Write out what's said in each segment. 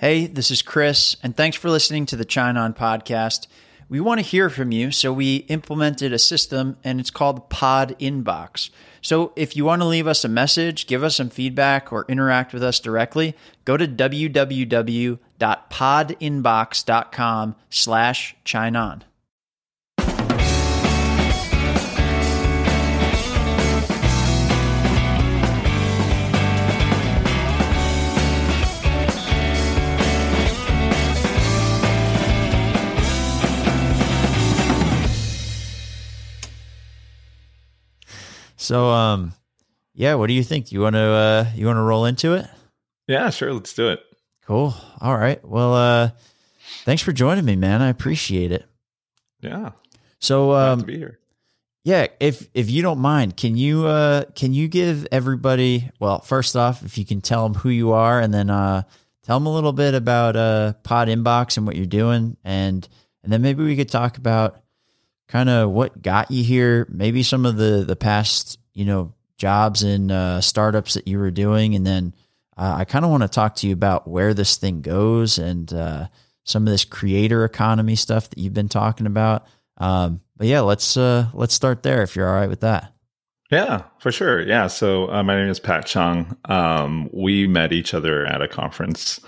Hey, this is Chris, and thanks for listening to the China On podcast. We want to hear from you, so we implemented a system and it's called Pod Inbox. So if you want to leave us a message, give us some feedback, or interact with us directly, go to www.podinbox.com slash chineon. So, um, yeah, what do you think? You want to uh, you want to roll into it? Yeah, sure. Let's do it. Cool. All right. Well, uh, thanks for joining me, man. I appreciate it. Yeah. So, um, be here. Yeah, if if you don't mind, can you uh can you give everybody well, first off, if you can tell them who you are and then uh tell them a little bit about uh Pod Inbox and what you're doing and and then maybe we could talk about kind of what got you here, maybe some of the the past, you know, jobs and uh startups that you were doing and then uh, I kind of want to talk to you about where this thing goes and uh some of this creator economy stuff that you've been talking about. Um, but yeah, let's uh, let's start there if you're all right with that. Yeah, for sure. Yeah. So uh, my name is Pat Chung. Um, we met each other at a conference.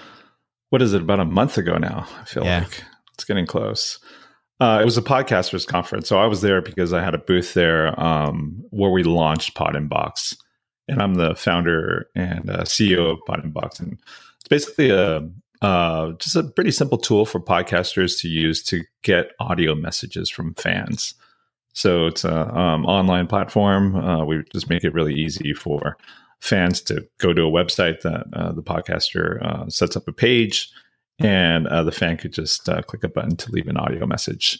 What is it? About a month ago now. I feel Yeah. like it's getting close. Uh, it was a podcasters conference, so I was there because I had a booth there um, where we launched Pod Inbox, and I'm the founder and uh, CEO of Pod Inbox, and it's basically a uh, just a pretty simple tool for podcasters to use to get audio messages from fans. So it's a um, online platform. Uh, we just make it really easy for fans to go to a website that uh, the podcaster uh, sets up a page, and uh, the fan could just uh, click a button to leave an audio message.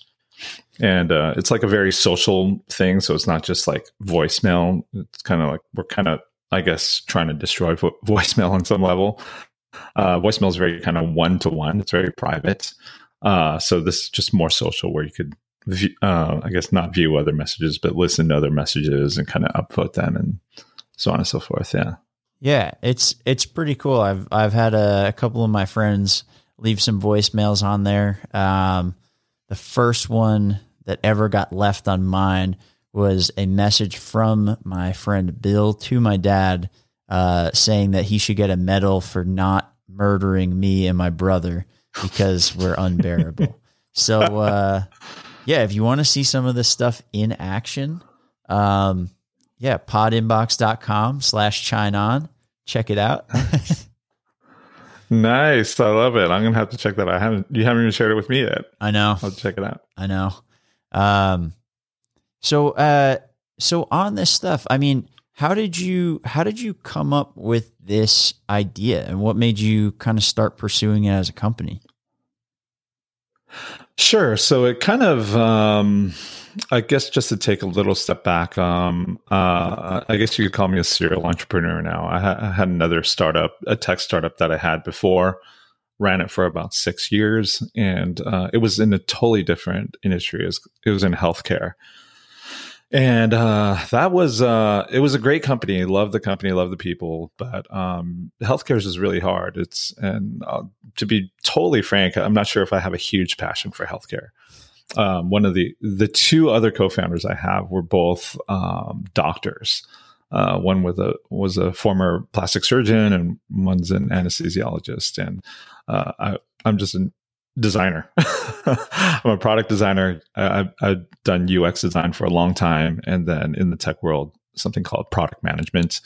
And uh, it's like a very social thing. So it's not just like voicemail. It's kind of like we're kind of, I guess, trying to destroy vo- voicemail on some level. Uh, voicemail is very kind of one to one. It's very private. Uh, so this is just more social, where you could, view, uh, I guess, not view other messages, but listen to other messages and kind of upvote them and so on and so forth. Yeah. Yeah, it's it's pretty cool. I've I've had a, a couple of my friends leave some voicemails on there. Um, the first one that ever got left on mine was a message from my friend Bill to my dad, uh, saying that he should get a medal for not murdering me and my brother because we're unbearable. so uh, yeah, if you want to see some of this stuff in action, um, yeah, podinbox.com slash chine on. Check it out. Nice. I love it. I'm gonna have to check that. out. I haven't. You haven't even shared it with me yet. I know. I'll check it out. I know. Um, so, uh, so on this stuff, I mean, how did you, how did you come up with this idea and what made you kind of start pursuing it as a company? Sure. So it kind of, um, I guess, just to take a little step back, um, uh, I guess you could call me a serial entrepreneur now. I, ha- I had another startup, a tech startup that I had before, ran it for about six years, and uh, it was in a totally different industry. It was, it was in healthcare. And uh, that was uh, it was a great company. Love the company, love the people, but um, healthcare is really hard. It's and uh, to be totally frank, I'm not sure if I have a huge passion for healthcare. Um, one of the the two other co-founders I have were both um, doctors. Uh, one with a was a former plastic surgeon, and one's an anesthesiologist. And uh, I, I'm just a designer. I'm a product designer. I, I've done UX design for a long time, and then in the tech world, something called product management.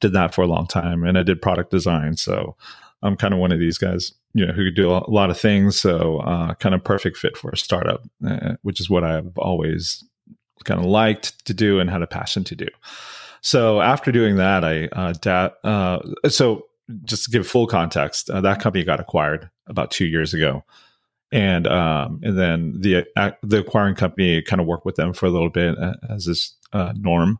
Did that for a long time, and I did product design. So I'm kind of one of these guys, you know, who could do a lot of things. So uh, kind of perfect fit for a startup, uh, which is what I've always kind of liked to do and had a passion to do. So after doing that, I uh, da- uh, so just to give full context, uh, that company got acquired about two years ago, and um, and then the uh, the acquiring company kind of worked with them for a little bit as is norm.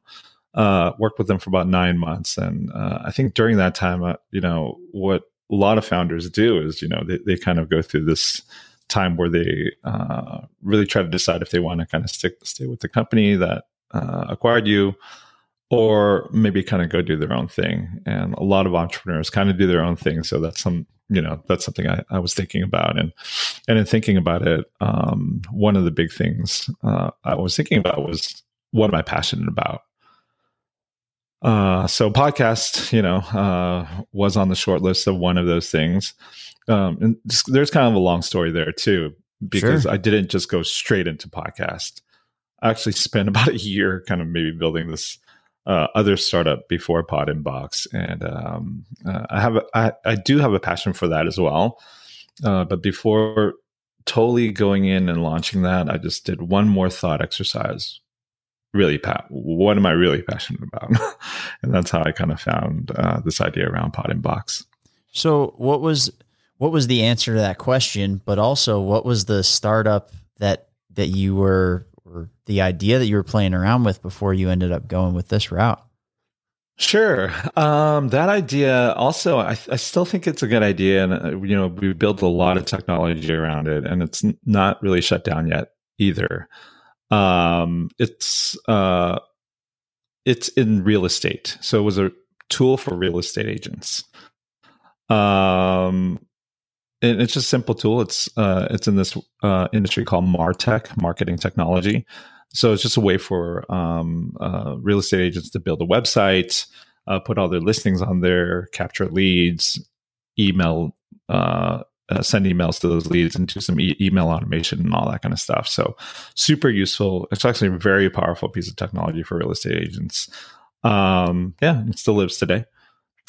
Worked with them for about nine months, and I think during that time, you know, what a lot of founders do is, you know, they, they kind of go through this time where they uh, really try to decide if they want to kind of stick stay with the company that uh, acquired you, or maybe kind of go do their own thing. And a lot of entrepreneurs kind of do their own thing, so that's some you know that's something I, I was thinking about. And and in thinking about it um, one of the big things uh, i was thinking about was what am i passionate about uh, so podcast you know uh, was on the short list of one of those things um, and just, there's kind of a long story there too because sure. i didn't just go straight into podcast i actually spent about a year kind of maybe building this uh, other startup before Pod Inbox, and um, uh, I have a, I, I do have a passion for that as well. Uh, but before totally going in and launching that, I just did one more thought exercise. Really, Pat, what am I really passionate about? and that's how I kind of found uh, this idea around Pod Inbox. So, what was what was the answer to that question? But also, what was the startup that that you were or the idea that you were playing around with before you ended up going with this route? Sure. Um, that idea also, I, I, still think it's a good idea. And, uh, you know, we built a lot of technology around it and it's not really shut down yet either. Um, it's, uh, it's in real estate. So it was a tool for real estate agents. Um, it, it's just a simple tool. It's uh, it's in this uh, industry called Martech, marketing technology. So it's just a way for um, uh, real estate agents to build a website, uh, put all their listings on there, capture leads, email, uh, uh, send emails to those leads, and do some e- email automation and all that kind of stuff. So super useful. It's actually a very powerful piece of technology for real estate agents. Um, yeah, it still lives today.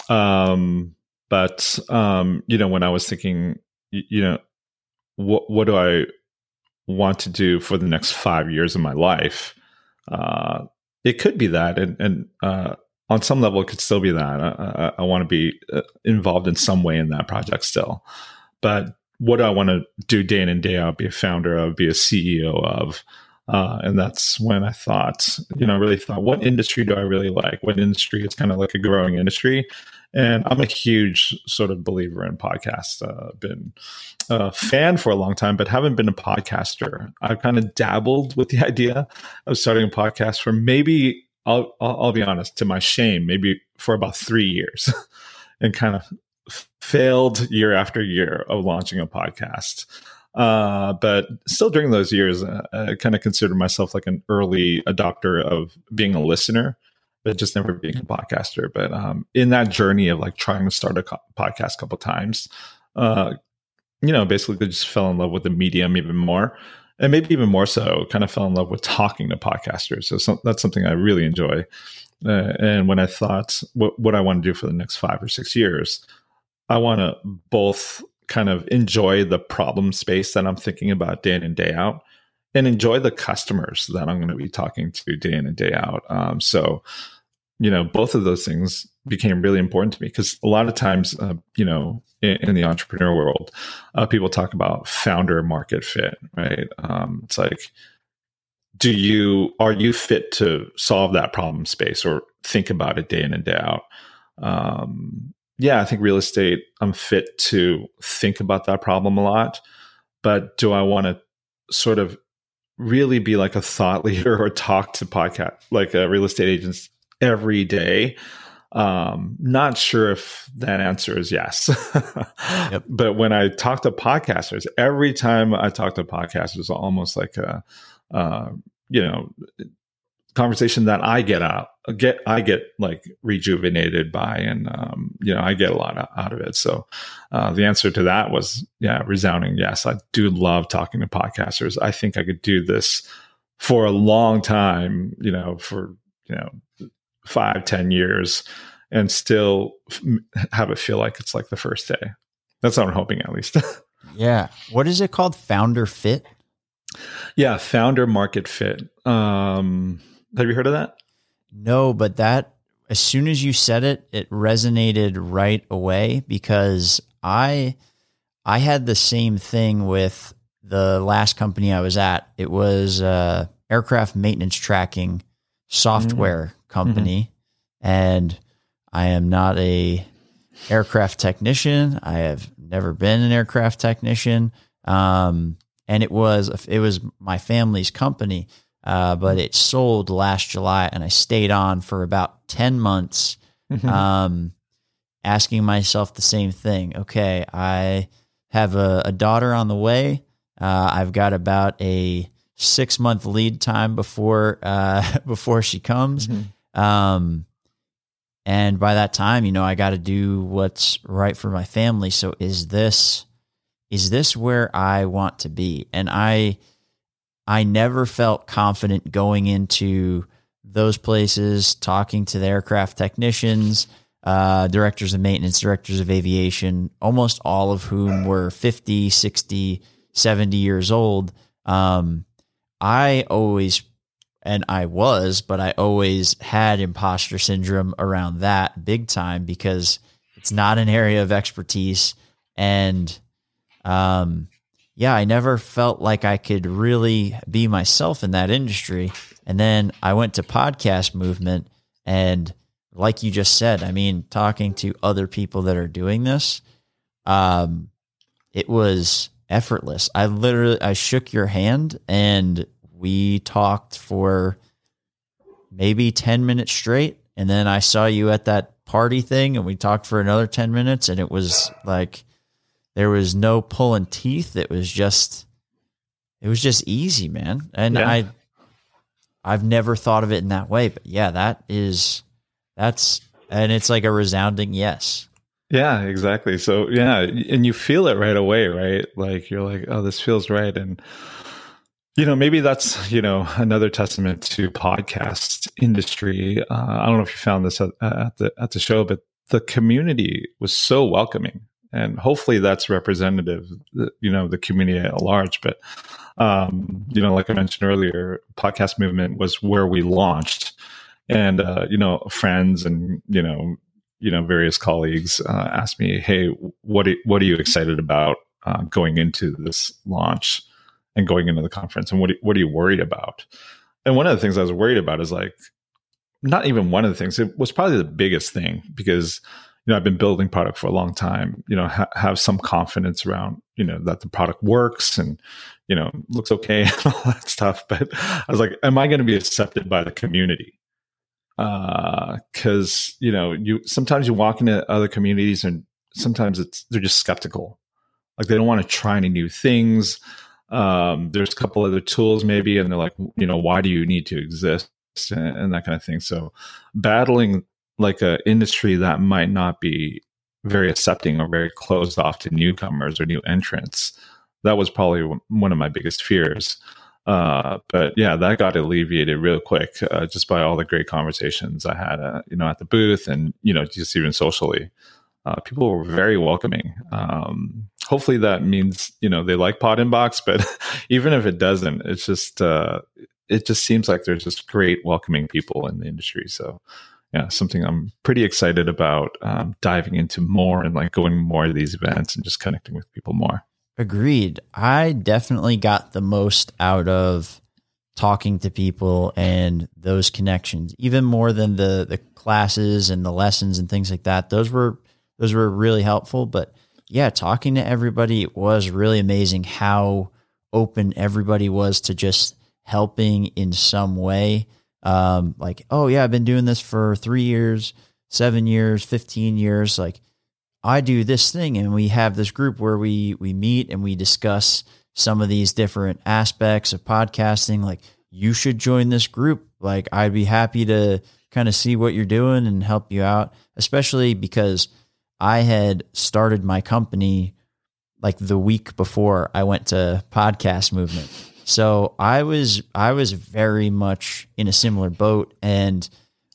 Um, but um, you know, when I was thinking, you know, what what do I want to do for the next five years of my life? Uh, it could be that, and and uh, on some level, it could still be that. I, I, I want to be uh, involved in some way in that project still, but what do I want to do day in and day out? Be a founder of, be a CEO of. Uh, and that's when I thought, you know, I really thought, what industry do I really like? What industry is kind of like a growing industry? And I'm a huge sort of believer in podcasts. Uh, been a fan for a long time, but haven't been a podcaster. I've kind of dabbled with the idea of starting a podcast for maybe, I'll, I'll, I'll be honest, to my shame, maybe for about three years and kind of failed year after year of launching a podcast. Uh, but still during those years, uh, I kind of considered myself like an early adopter of being a listener but just never being a podcaster. But um, in that journey of like trying to start a co- podcast a couple times, uh, you know, basically just fell in love with the medium even more, and maybe even more so, kind of fell in love with talking to podcasters. So, so that's something I really enjoy. Uh, and when I thought what, what I want to do for the next five or six years, I want to both kind of enjoy the problem space that I'm thinking about day in and day out, and enjoy the customers that I'm going to be talking to day in and day out. Um, so you know, both of those things became really important to me because a lot of times, uh, you know, in, in, the entrepreneur world, uh, people talk about founder market fit, right? Um, it's like, do you are you fit to solve that problem space or think about it day in and day out? Um, yeah, I think real estate, I'm fit to think about that problem a lot, but do I want to sort of really be like a thought leader or talk to podcast like uh, real estate agents every day um not sure if that answer is yes yep. but when i talk to podcasters every time i talk to podcasters almost like a uh, you know conversation that i get out get i get like rejuvenated by and um, you know i get a lot out of it so uh, the answer to that was yeah resounding yes i do love talking to podcasters i think i could do this for a long time you know for you know five, ten years and still have it feel like it's like the first day. That's what I'm hoping at least. yeah. What is it called? Founder Fit? Yeah, founder market fit. Um, have you heard of that? No, but that as soon as you said it, it resonated right away because I I had the same thing with the last company I was at. It was uh, aircraft maintenance tracking software mm-hmm. company, mm-hmm. and I am not a aircraft technician. I have never been an aircraft technician, um, and it was it was my family's company, uh, but it sold last July, and I stayed on for about ten months. Mm-hmm. Um, asking myself the same thing. Okay, I have a, a daughter on the way. Uh, I've got about a six month lead time before uh, before she comes. Mm-hmm. Um, and by that time, you know, I got to do what's right for my family. So is this is this where I want to be? And I I never felt confident going into those places, talking to the aircraft technicians, uh, directors of maintenance, directors of aviation, almost all of whom were 50, 60, 70 years old. Um, I always, and I was, but I always had imposter syndrome around that big time because it's not an area of expertise. And um, yeah, I never felt like I could really be myself in that industry. And then I went to podcast movement and like you just said, I mean, talking to other people that are doing this, um, it was effortless. I literally I shook your hand and we talked for maybe 10 minutes straight and then I saw you at that party thing and we talked for another 10 minutes and it was like there was no pulling teeth. It was just it was just easy, man. And yeah. I I've never thought of it in that way, but yeah, that is that's and it's like a resounding yes. Yeah, exactly. So yeah, and you feel it right away, right? Like you're like, oh, this feels right, and you know maybe that's you know another testament to podcast industry. Uh, I don't know if you found this at, at the at the show, but the community was so welcoming and hopefully that's representative you know the community at large. But um, you know like i mentioned earlier podcast movement was where we launched. And uh, you know friends and you know you know various colleagues uh, asked me hey what are, what are you excited about uh, going into this launch and going into the conference? And what, what are you worried about? And one of the things i was worried about is like not even one of the things it was probably the biggest thing because you know, I've been building product for a long time, you know, ha- have some confidence around, you know, that the product works and, you know, looks okay and all that stuff. But I was like, am I going to be accepted by the community? Uh, cause, you know, you, sometimes you walk into other communities and sometimes it's, they're just skeptical. Like they don't want to try any new things. Um, there's a couple other tools maybe, and they're like, you know, why do you need to exist? And, and that kind of thing. So battling like a industry that might not be very accepting or very closed off to newcomers or new entrants. That was probably one of my biggest fears. Uh, but yeah, that got alleviated real quick uh, just by all the great conversations I had, uh, you know, at the booth and you know just even socially. Uh, people were very welcoming. Um, hopefully, that means you know they like Pod Inbox, but even if it doesn't, it's just uh, it just seems like there's just great welcoming people in the industry. So yeah, something I'm pretty excited about um, diving into more and like going more to these events and just connecting with people more. Agreed. I definitely got the most out of talking to people and those connections, even more than the the classes and the lessons and things like that. Those were those were really helpful. But yeah, talking to everybody was really amazing how open everybody was to just helping in some way um, like, oh yeah, I've been doing this for three years, seven years, 15 years. Like I do this thing and we have this group where we, we meet and we discuss some of these different aspects of podcasting. Like you should join this group. Like I'd be happy to kind of see what you're doing and help you out, especially because I had started my company like the week before I went to podcast movement. So I was I was very much in a similar boat and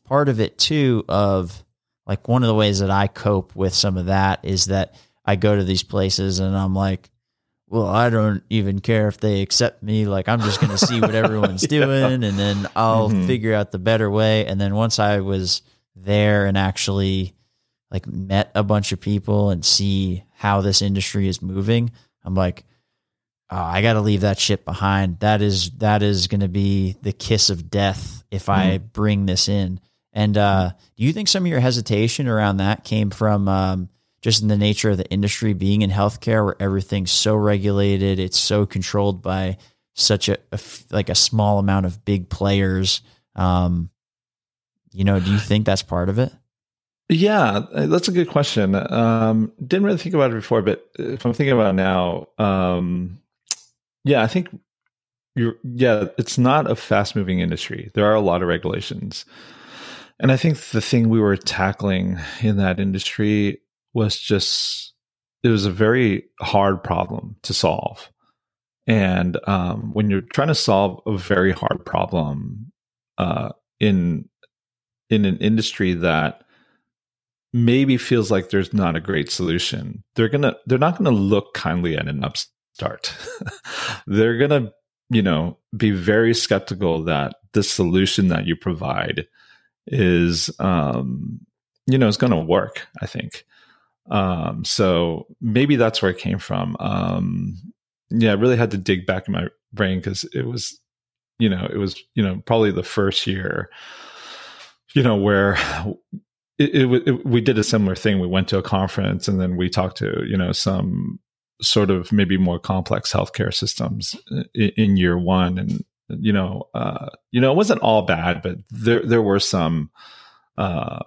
part of it too of like one of the ways that I cope with some of that is that I go to these places and I'm like well, I don't even care if they accept me. Like, I'm just going to see what everyone's yeah. doing and then I'll mm-hmm. figure out the better way. And then once I was there and actually like met a bunch of people and see how this industry is moving, I'm like, oh, I got to leave that shit behind. That is that is going to be the kiss of death if mm. I bring this in. And uh, do you think some of your hesitation around that came from um, just in the nature of the industry being in healthcare, where everything's so regulated, it's so controlled by such a, a like a small amount of big players? Um, you know, do you think that's part of it? Yeah, that's a good question. Um, didn't really think about it before, but if I'm thinking about it now, um, yeah, I think you're. Yeah, it's not a fast moving industry. There are a lot of regulations, and I think the thing we were tackling in that industry was just it was a very hard problem to solve. And um, when you're trying to solve a very hard problem uh, in in an industry that maybe feels like there's not a great solution, they're gonna they're not gonna look kindly at an upstart. they're gonna you know be very skeptical that the solution that you provide is um, you know is going to work. I think. Um, so maybe that's where it came from. Um, yeah, I really had to dig back in my brain because it was, you know, it was, you know, probably the first year, you know, where it, it, it, we did a similar thing. We went to a conference and then we talked to, you know, some sort of maybe more complex healthcare systems in, in year one. And, you know, uh, you know, it wasn't all bad, but there, there were some, uh,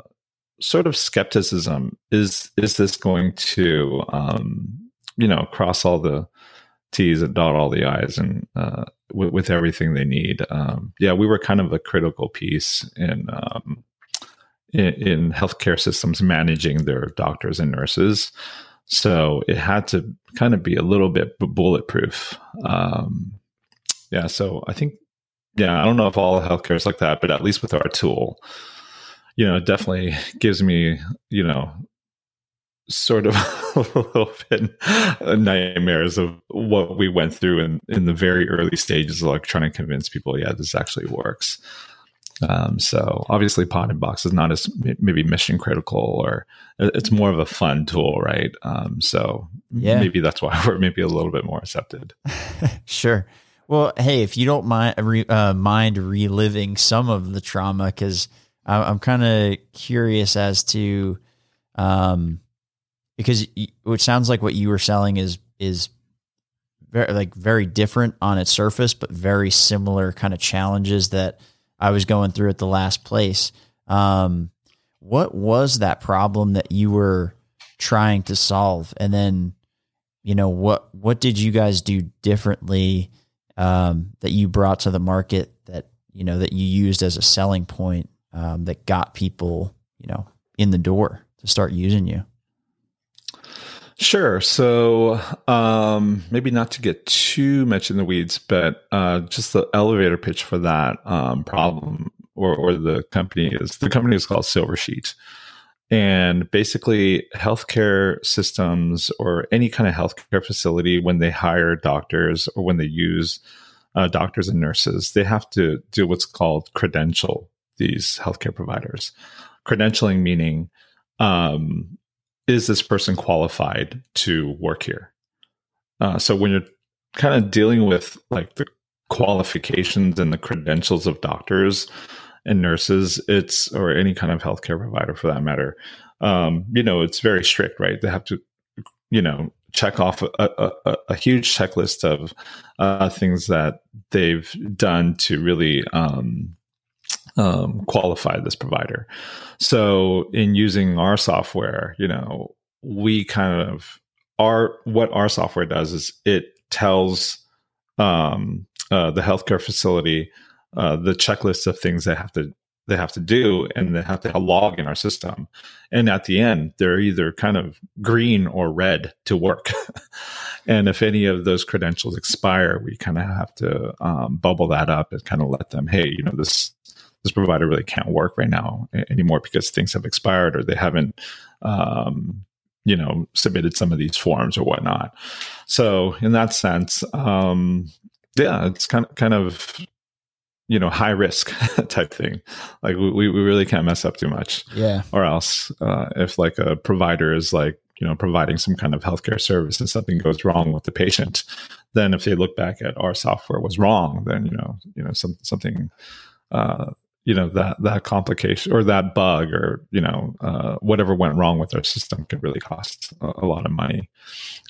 sort of skepticism. Is, is this going to, um, you know, cross all the, T's and dot all the I's and uh, with, with, everything they need. Um, yeah, we were kind of a critical piece in, um, in, in healthcare systems managing their doctors and nurses. So it had to kind of be a little bit bulletproof. Um, yeah, so I think, yeah, I don't know if all healthcare is like that, but at least with our tool, you know, it definitely gives me, you know, sort of a little bit nightmares of what we went through in, in the very early stages of like trying to convince people, yeah, this actually works. Um, so obviously Pod Inbox is not as maybe mission critical or it's more of a fun tool, right? Um, so yeah. maybe that's why we're maybe a little bit more accepted. sure. Well, hey, if you don't mind, re, uh, mind reliving some of the trauma, because I'm kind of curious as to, um, because it sounds like what you were selling is is very like very different on its surface, but very similar kind of challenges that I was going through at the last place. Um, what was that problem that you were trying to solve, and then you know what what did you guys do differently um, that you brought to the market that you know that you used as a selling point um, that got people you know in the door to start using you Sure. So um, maybe not to get too much in the weeds, but uh, just the elevator pitch for that um, problem or, or the company is the company is called Silversheet. And basically, healthcare systems or any kind of healthcare facility, when they hire doctors or when they use uh, doctors and nurses, they have to do what's called credential these healthcare providers. Credentialing meaning um, is this person qualified to work here? Uh, so when you're kind of dealing with like the qualifications and the credentials of doctors and nurses, it's or any kind of healthcare provider for that matter. Um, you know, it's very strict, right? They have to, you know, check off a, a, a huge checklist of uh, things that they've done to really um, um, qualify this provider. So in using our software, you know, we kind of our what our software does is it tells um, uh, the healthcare facility uh, the checklist of things they have to they have to do and they have to log in our system and at the end they're either kind of green or red to work and if any of those credentials expire we kind of have to um, bubble that up and kind of let them hey you know this this provider really can't work right now anymore because things have expired or they haven't um, you know submitted some of these forms or whatnot. So in that sense um, yeah it's kind of kind of you know high risk type thing. Like we, we really can't mess up too much. Yeah. Or else uh, if like a provider is like you know providing some kind of healthcare service and something goes wrong with the patient then if they look back at our software was wrong then you know you know some, something uh, you know that that complication or that bug or you know uh, whatever went wrong with their system could really cost a, a lot of money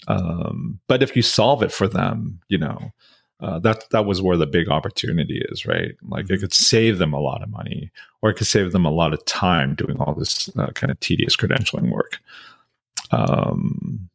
um, but if you solve it for them you know uh, that that was where the big opportunity is, right? Like it could save them a lot of money, or it could save them a lot of time doing all this uh, kind of tedious credentialing work. Um,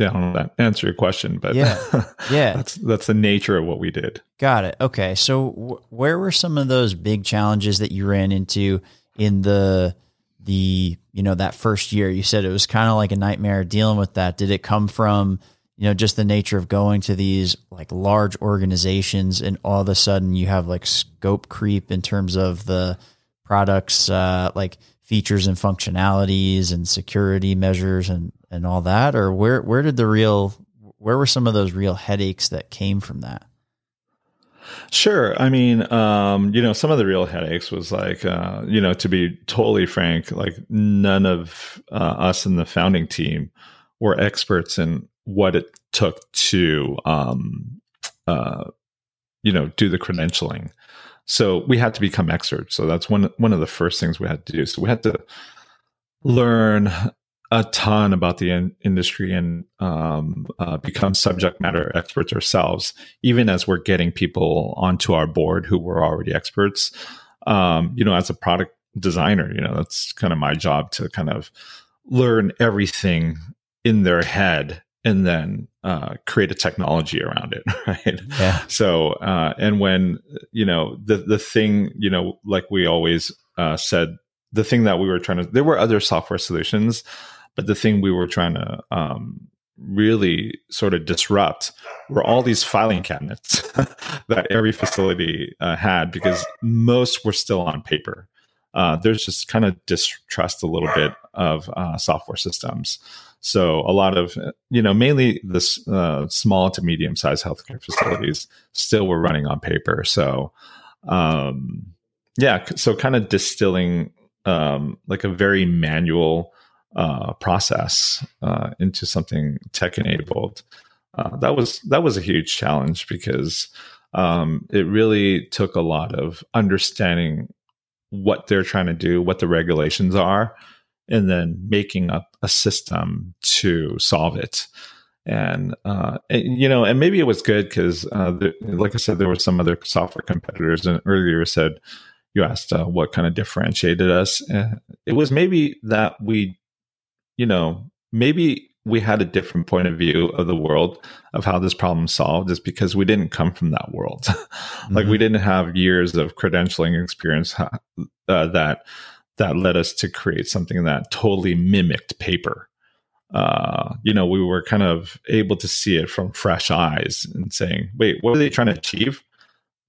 yeah, I don't know that answer your question, but Yeah. Yeah. that's that's the nature of what we did. Got it. Okay. So wh- where were some of those big challenges that you ran into in the the you know that first year? You said it was kind of like a nightmare dealing with that. Did it come from you know just the nature of going to these like large organizations and all of a sudden you have like scope creep in terms of the products uh like features and functionalities and security measures and and all that or where where did the real where were some of those real headaches that came from that? Sure. I mean, um, you know, some of the real headaches was like, uh, you know, to be totally frank, like none of uh, us in the founding team were experts in what it took to, um, uh, you know, do the credentialing. So we had to become experts. So that's one one of the first things we had to do. So we had to learn a ton about the in- industry and um, uh, become subject matter experts ourselves, even as we're getting people onto our board who were already experts. Um, you know, as a product designer, you know, that's kind of my job to kind of learn everything in their head and then uh, create a technology around it, right? Yeah. So, uh, and when you know the the thing, you know, like we always uh, said, the thing that we were trying to, there were other software solutions, but the thing we were trying to um, really sort of disrupt were all these filing cabinets that every facility uh, had because most were still on paper. Uh, there's just kind of distrust a little bit of uh, software systems. So a lot of, you know, mainly the uh, small to medium sized healthcare facilities still were running on paper. So, um, yeah, so kind of distilling um, like a very manual uh, process uh, into something tech enabled. Uh, that was that was a huge challenge because um, it really took a lot of understanding what they're trying to do, what the regulations are, and then making up a system to solve it. And, uh, and you know, and maybe it was good because, uh, like I said, there were some other software competitors, and earlier said you asked uh, what kind of differentiated us. It was maybe that we, you know, maybe we had a different point of view of the world of how this problem solved is because we didn't come from that world. like Mhm. we didn't have years of credentialing experience uh, that that led us to create something that totally mimicked paper. Uh, you know, we were kind of able to see it from fresh eyes and saying, "Wait, what are they trying to achieve?"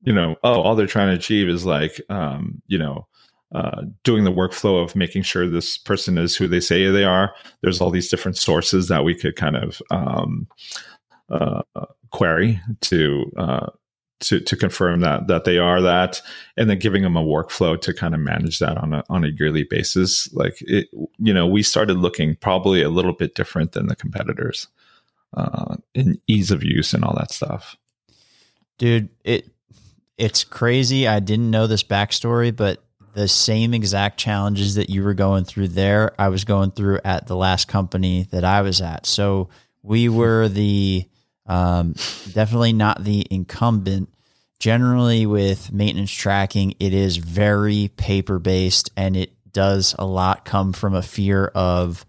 You know, oh, all they're trying to achieve is like, um, you know, uh, doing the workflow of making sure this person is who they say they are. There's all these different sources that we could kind of um, uh, query to uh, to to confirm that that they are that, and then giving them a workflow to kind of manage that on a on a yearly basis. Like it, you know, we started looking probably a little bit different than the competitors uh, in ease of use and all that stuff. dude it it's crazy i didn't know this backstory but the same exact challenges that you were going through there i was going through at the last company that i was at. So we were the um, definitely not the incumbent. Generally with maintenance tracking it is very paper based and it does a lot come from a fear of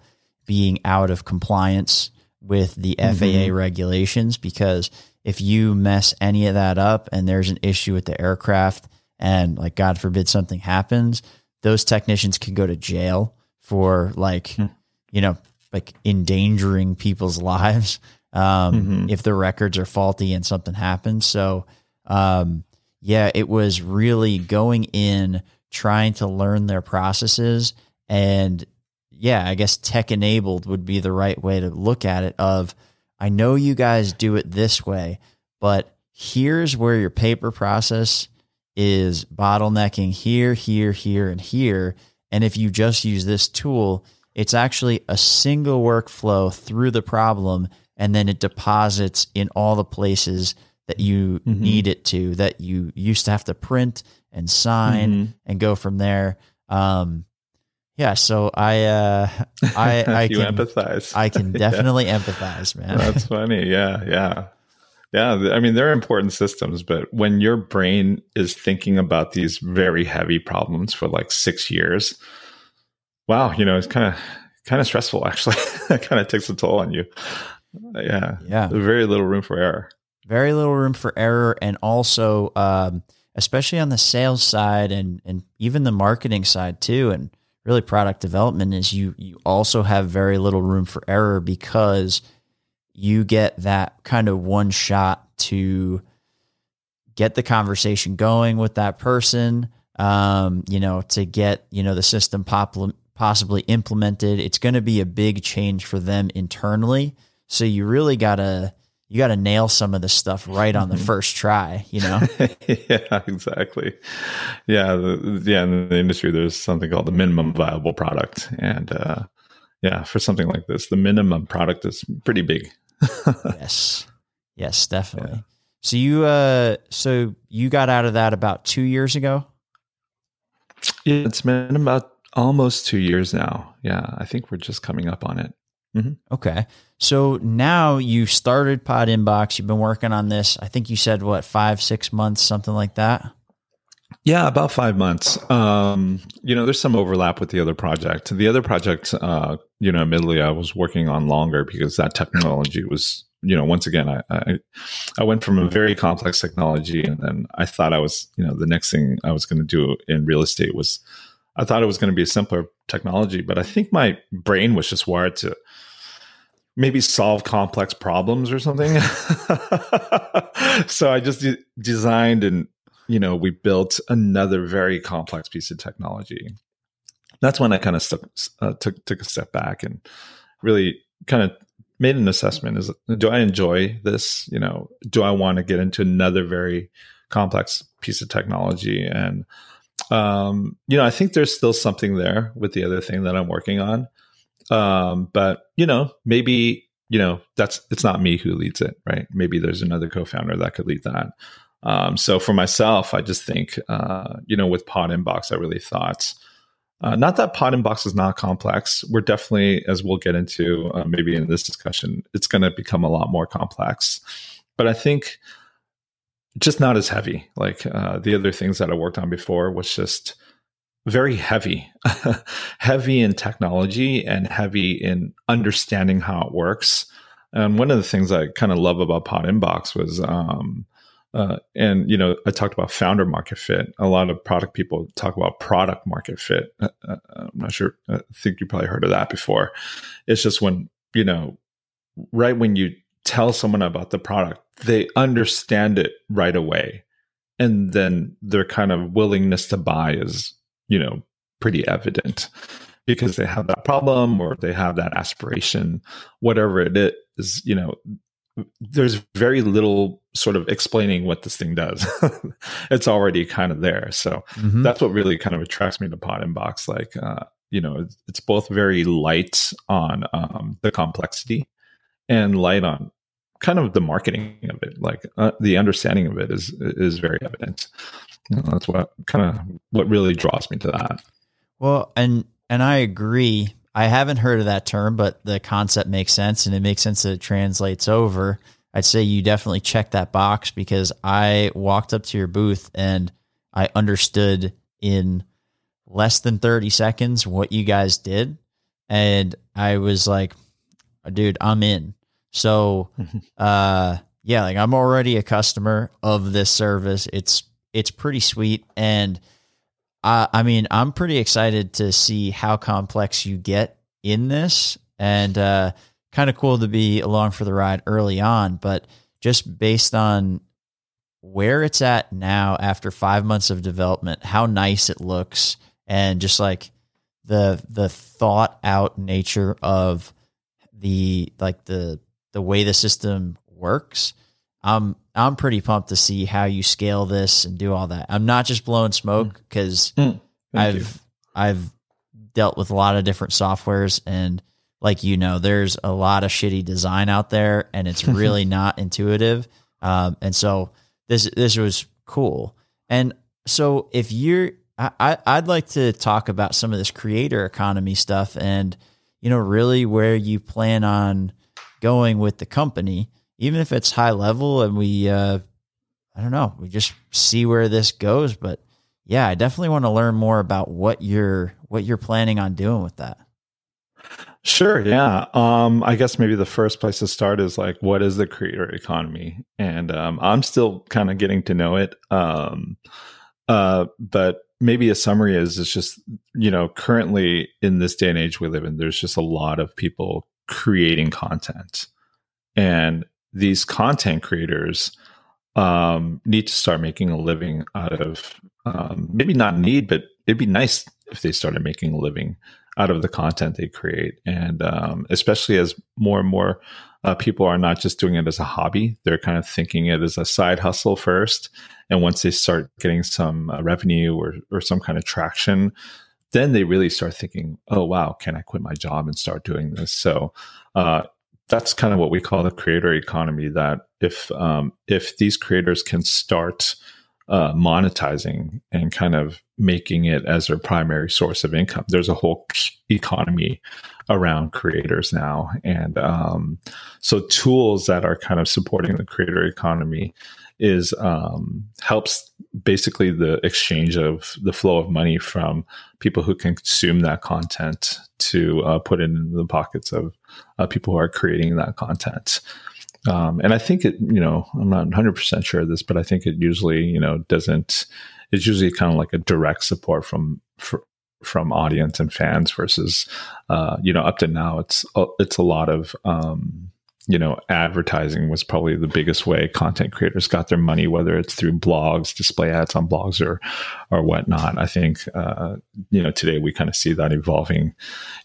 being out of compliance with the FAA regulations because if you mess any of that up and there's an issue with the aircraft and like God forbid something happens, those technicians can go to jail for like, Hmm. you know, like endangering people's lives um, Mhm. if the records are faulty and something happens. So, um, yeah, it was really going in, trying to learn their processes and yeah, I guess tech enabled would be the right way to look at it of I know you guys do it this way, but here's where your paper process is bottlenecking here, here, here, and here. And if you just use this tool, it's actually a single workflow through the problem, and then it deposits in all the places that you Mhm. need it to, that you used to have to print and sign Mhm. and go from there. Um, yeah, so I, uh, I, I can, empathize. I can Yeah. definitely empathize, man. That's funny. Yeah, yeah. Yeah. I mean, they're important systems, but when your brain is thinking about these very heavy problems for like six years, wow, you know, it's kind of kind of stressful. Actually, it kind of takes a toll on you. Yeah, yeah. Very little room for error. Very little room for error, and also, um, especially on the sales side and and even the marketing side too, and really product development is you you also have very little room for error because you get that kind of one shot to get the conversation going with that person um, you know to get you know the system pop- possibly implemented it's going to be a big change for them internally so you really got to you got to nail some of this stuff right on the mm-hmm. first try, you know? yeah, exactly. Yeah. The, yeah. In the industry, there's something called the minimum viable product. And, uh, yeah, for something like this, the minimum product is pretty big. Yes. Yes, definitely. Yeah. So you, uh, so you got out of that about two years ago? Yeah, it's been about almost two years now. Yeah. I think we're just coming up on it. Mm-hmm. Okay. So now you started Pod Inbox. You've been working on this. I think you said what five, six months, something like that. Yeah, about five months. Um, you know, there's some overlap with the other project. The other project, uh, you know, admittedly, I was working on longer because that technology was, you know, once again, I, I, I went from a very complex technology, and then I thought I was, you know, the next thing I was going to do in real estate was, I thought it was going to be a simpler technology, but I think my brain was just wired to maybe solve complex problems or something. so I just de- designed and you know we built another very complex piece of technology. That's when I kind of st- uh, took took a step back and really kind of made an assessment: is do I enjoy this? You know, do I want to get into another very complex piece of technology? And um, you know, I think there's still something there with the other thing that I'm working on. Um, but you know, maybe you know that's it's not me who leads it, right? Maybe there's another co-founder that could lead that. Um, so for myself, I just think uh, you know with Pod Inbox, I really thought. Uh, not that Pod Inbox is not complex. We're definitely, as we'll get into uh, maybe in this discussion, it's going to become a lot more complex. But I think just not as heavy. Like uh, the other things that I worked on before was just very heavy, heavy in technology and heavy in understanding how it works. And one of the things I kind of love about Pod Inbox was, um, uh, and you know, I talked about founder market fit. A lot of product people talk about product market fit. Uh, uh, I'm not sure. I think you probably heard of that before. It's just when you know, right when you tell someone about the product, they understand it right away, and then their kind of willingness to buy is you know, pretty evident because they have that problem or they have that aspiration, whatever it is, you know, there's very little sort of explaining what this thing does. it's already kind of there. So mm-hmm. that's what really kind of attracts me to Pod Inbox. Like, uh, you know, it's both very light on um, the complexity and light on kind of the marketing of it. Like uh, the understanding of it is is very evident you know, that's what kind of what really draws me to that. Well, and and I agree. I haven't heard of that term, but the concept makes sense, and it makes sense that it translates over. I'd say you definitely check that box because I walked up to your booth and I understood in less than 30 seconds what you guys did. And I was like, dude, I'm in. So, uh, yeah, like I'm already a customer of this service. It's it's pretty sweet. And I, I mean, I'm pretty excited to see how complex you get in this and uh, kind of cool to be along for the ride early on. But just based on where it's at now after five months of development, how nice it looks, and just like the the thought out nature of the like the the way the system works I'm I'm pretty pumped to see how you scale this and do all that. I'm not just blowing smoke because mm. mm. I've you. I've dealt with a lot of different softwares and like you know, there's a lot of shitty design out there and it's really not intuitive. Um, and so this this was cool. And so if you're I, I'd like to talk about some of this creator economy stuff and you know really where you plan on going with the company even if it's high level and we, uh, I don't know, we just see where this goes. But yeah, I definitely want to learn more about what you're what you're planning on doing with that. Sure. Yeah. Um, I guess maybe the first place to start is like, what is the creator economy? And um, I'm still kind of getting to know it. Um, uh, but maybe a summary is it's just you know currently in this day and age we live in, there's just a lot of people creating content, and these content creators um, need to start making a living out of um, maybe not need, but it'd be nice if they started making a living out of the content they create. And um, especially as more and more uh, people are not just doing it as a hobby, they're kind of thinking it as a side hustle first. And once they start getting some uh, revenue or, or some kind of traction, then they really start thinking, oh, wow, can I quit my job and start doing this? So, uh, that's kind of what we call the creator economy. That if um, if these creators can start uh, monetizing and kind of making it as their primary source of income. There's a whole economy around creators now. And um, so tools that are kind of supporting the creator economy is um, helps basically the exchange of the flow of money from people who consume that content to uh, put it in the pockets of uh, people who are creating that content. Um, and I think it, you know, I'm not 100% sure of this, but I think it usually, you know, doesn't, it's usually kind of like a direct support from, for, from audience and fans versus, uh, you know, up to now, it's, it's a lot of, um, you know, advertising was probably the biggest way content creators got their money, whether it's through blogs, display ads on blogs, or or whatnot. I think uh, you know today we kind of see that evolving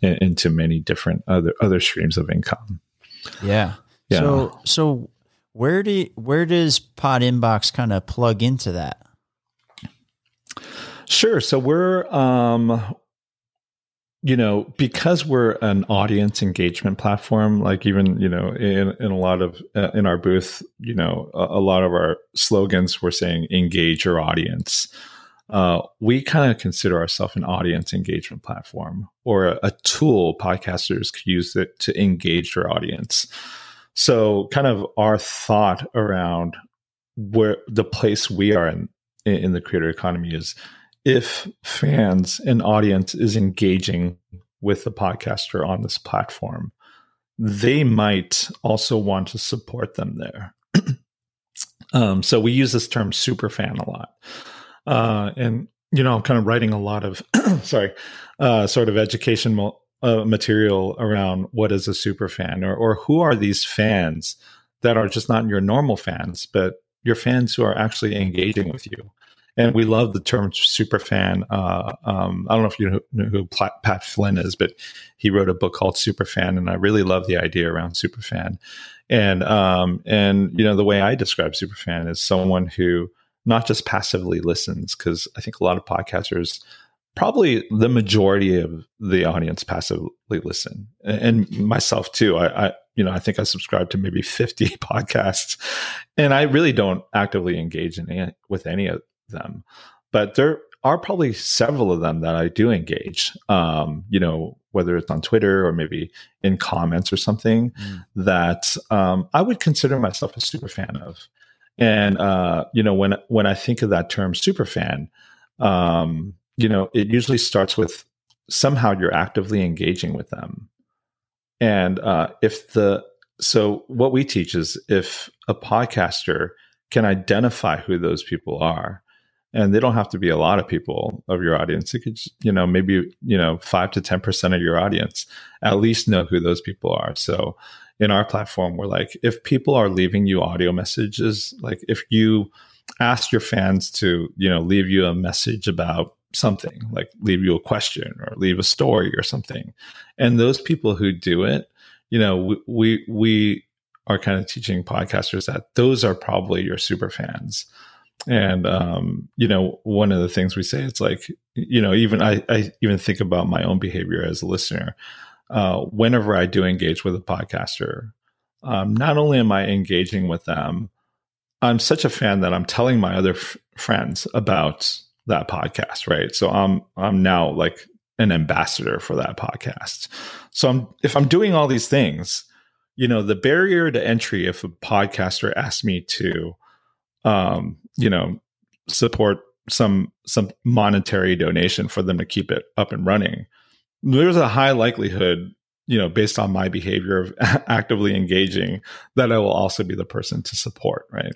in, into many different other other streams of income. Yeah, yeah. So so where do you, where does Pod Inbox kind of plug into that? Sure. So we're um you know because we're an audience engagement platform like even you know in, in a lot of uh, in our booth you know a, a, lot of our slogans were saying engage your audience. Uh, we kind of consider ourselves an audience engagement platform or a, a tool podcasters could use it to engage their audience. So, kind of our thought around where the place we are in in the creator economy is if fans and audience is engaging with the podcaster on this platform, they might also want to support them there. um, so we use this term super fan a lot. Uh, and, you know, I'm kind of writing a lot of, sorry, uh, sort of educational uh, material around what is a super fan or, or who are these fans that are just not your normal fans, but your fans who are actually engaging with you. And we love the term super fan. Uh, um, I don't know if you know who Pat Flynn is, but he wrote a book called Super Fan, and I really love the idea around super fan. And um, and you know the way I describe super fan is someone who not just passively listens, because I think a lot of podcasters probably the majority of the audience passively listen and myself too I, I, you know i think i subscribe to maybe 50 podcasts and i really don't actively engage in any, with any of them but there are probably several of them that i do engage um, you know whether it's on twitter or maybe in comments or something mm. that um, i would consider myself a super fan of and uh, you know when when i think of that term super fan um, you know, it usually starts with somehow you're actively engaging with them. And uh, if the, so what we teach is if a podcaster can identify who those people are, and they don't have to be a lot of people of your audience. It could, you know, maybe, you know, five to 10% of your audience at least know who those people are. So in our platform, we're like, if people are leaving you audio messages, like if you ask your fans to, you know, leave you a message about something like leave you a question or leave a story or something and those people who do it you know we we, we are kind of teaching podcasters that those are probably your super fans and um, you know one of the things we say it's like you know even i, I even think about my own behavior as a listener uh, whenever i do engage with a podcaster um, not only am i engaging with them i'm such a fan that i'm telling my other f- friends about that podcast, right? So I'm I'm now like an ambassador for that podcast. So I'm if I'm doing all these things, you know, the barrier to entry if a podcaster asks me to, um, you know, support some some monetary donation for them to keep it up and running, there's a high likelihood, you know, based on my behavior of actively engaging, that I will also be the person to support, right?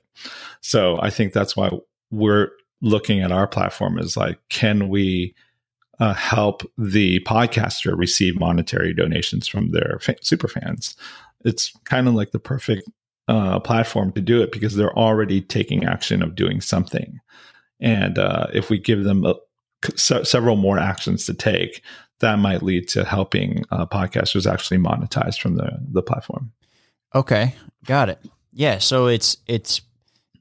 So I think that's why we're looking at our platform as like, can we uh, help the podcaster receive monetary donations from their fa- super fans? It's kind of like the perfect uh, platform to do it because they're already taking action of doing something. And uh, if we give them a, se- several more actions to take, that might lead to helping uh, podcasters actually monetize from the the platform. Okay, got it. Yeah, so it's it's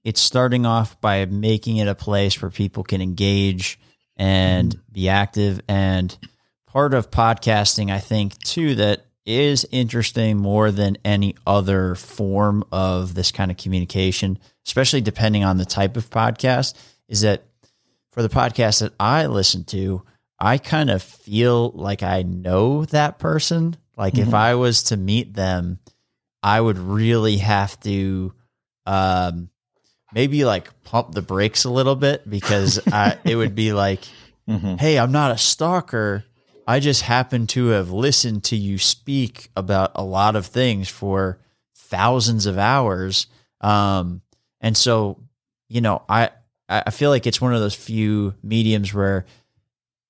it's starting off by making it a place where people can engage and mm-hmm. be active and part of podcasting I think too that is interesting more than any other form of this kind of communication, especially depending on the type of podcast, is that for the podcast that I listen to, I kind of feel like I know that person. Like mm-hmm. if I was to meet them, I would really have to um, maybe like pump the brakes a little bit because I, it would be like, mm-hmm. hey, I'm not a stalker I just happen to have listened to you speak about a lot of things for thousands of hours. Um, and so, you know, I, I feel like it's one of those few mediums where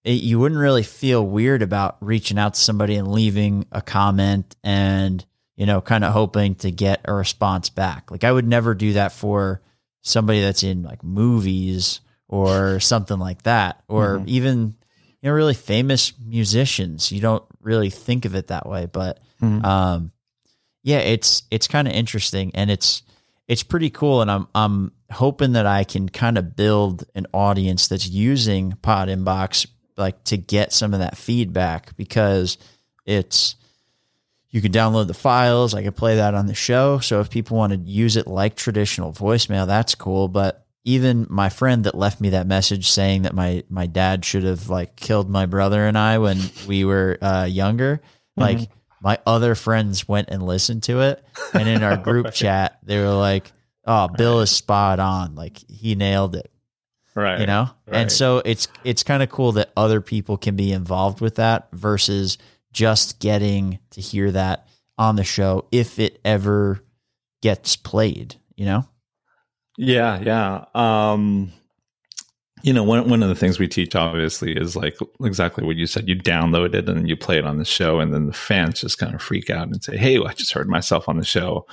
it, you wouldn't really feel weird about reaching out to somebody and leaving a comment and, you know, kind of hoping to get a response back. Like I would never do that for somebody that's in like movies or something like that, or mm-hmm. even you know really famous musicians. You don't really think of it that way, but mm-hmm. um, yeah, it's it's kind of interesting and it's it's pretty cool. And I'm I'm hoping that I can kind of build an audience that's using Pod Inbox like to get some of that feedback because it's you can download the files. I can play that on the show. So if people want to use it like traditional voicemail, that's cool. But even my friend that left me that message saying that my my dad should have like killed my brother and I when we were uh, younger, mm-hmm. like my other friends went and listened to it, and in our group right. chat they were like, "Oh, Bill is spot on. Like he nailed it." Right. You know? Right. And so it's it's kind of cool that other people can be involved with that versus just getting to hear that on the show if it ever gets played, you know? Yeah, yeah. Um, you know, one one of the things we teach obviously is like exactly what you said. You download it and you play it on the show, and then the fans just kind of freak out and say, "Hey, I just heard myself on the show."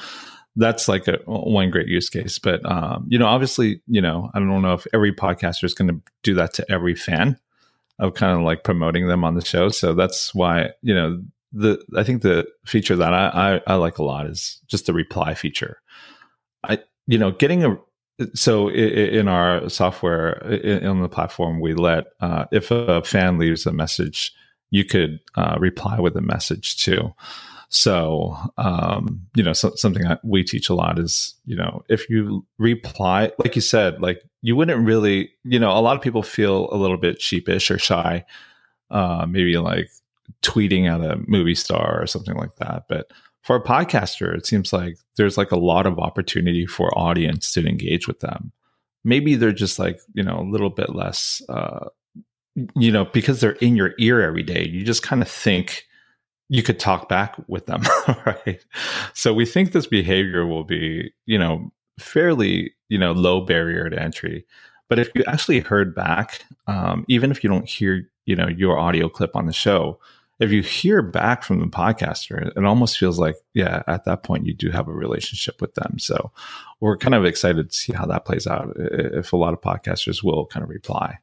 That's like a one great use case. But um, you know, obviously, you know, I don't know if every podcaster is going to do that to every fan of kind of like promoting them on the show. So that's why you know the I think the feature that I, I, I like a lot is just the reply feature. I you know getting a so in our software in the platform we let uh, if a fan leaves a message you could uh, reply with a message too. So um, you know so, something that we teach a lot is you know if you reply like you said like you wouldn't really you know a lot of people feel a little bit sheepish or shy uh, maybe like tweeting at a movie star or something like that but for a podcaster, it seems like there's like a lot of opportunity for audience to engage with them. Maybe they're just like, you know, a little bit less, uh, you know, because they're in your ear every day, you just kind of think you could talk back with them, right? So we think this behavior will be, you know, fairly, you know, low barrier to entry. But if you actually heard back, um, even if you don't hear, you know, your audio clip on the show, if you hear back from the podcaster, it almost feels like, yeah, at that point you do have a relationship with them. So we're kind of excited to see how that plays out. If a lot of podcasters will kind of reply.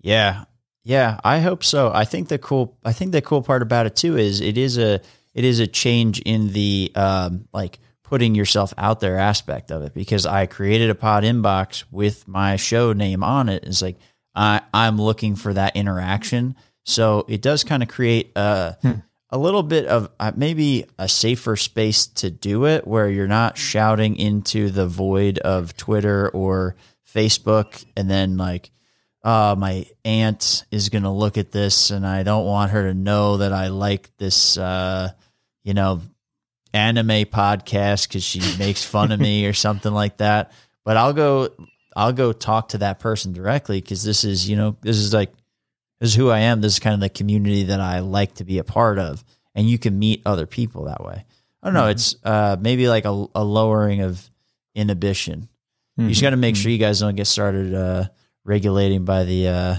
Yeah, yeah, I hope so. I think the cool, I think the cool part about it too is it is a, it is a change in the um, like putting yourself out there aspect of it because I created a pod inbox with my show name on it. It's like I, I'm looking for that interaction so it does kind of create a, hmm. a little bit of uh, maybe a safer space to do it where you're not shouting into the void of Twitter or Facebook and then like, uh, my aunt is going to look at this and I don't want her to know that I like this, uh, you know, anime podcast because she makes fun of me or something like that. But I'll go, I'll go talk to that person directly because this is, you know, this is like, this is who I am. This is kind of the community that I like to be a part of, and you can meet other people that way. I don't know. Mm-hmm. It's uh, maybe like a, a, lowering of inhibition. Mm-hmm. You just got to make mm-hmm. sure you guys don't get started uh, regulating by the uh,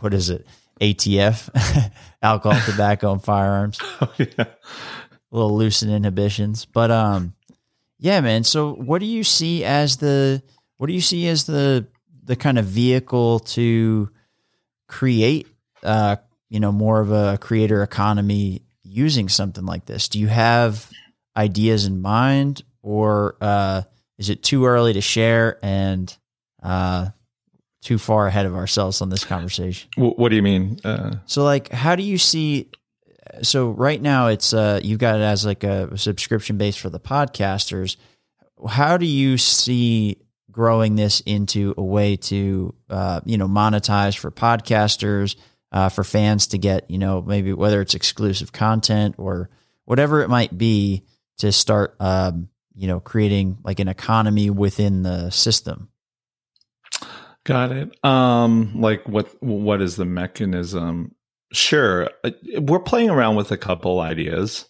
what is it ATF, alcohol, tobacco, and firearms. Oh, yeah. A little loosen inhibitions, but um, yeah, man. So, what do you see as the what do you see as the the kind of vehicle to create, uh, you know, more of a creator economy using something like this? Do you have ideas in mind, or uh, is it too early to share and uh, too far ahead of ourselves on this conversation? What do you mean? Uh, so, like, how do you see? So, right now, it's uh, you've got it as like a subscription base for the podcasters. How do you see growing this into a way to, uh, you know, monetize for podcasters, uh, for fans to get, you know, maybe whether it's exclusive content or whatever it might be? to start, um, you know, creating like an economy within the system. Got it. Um, like what? What is the mechanism? Sure, uh, we're playing around with a couple ideas.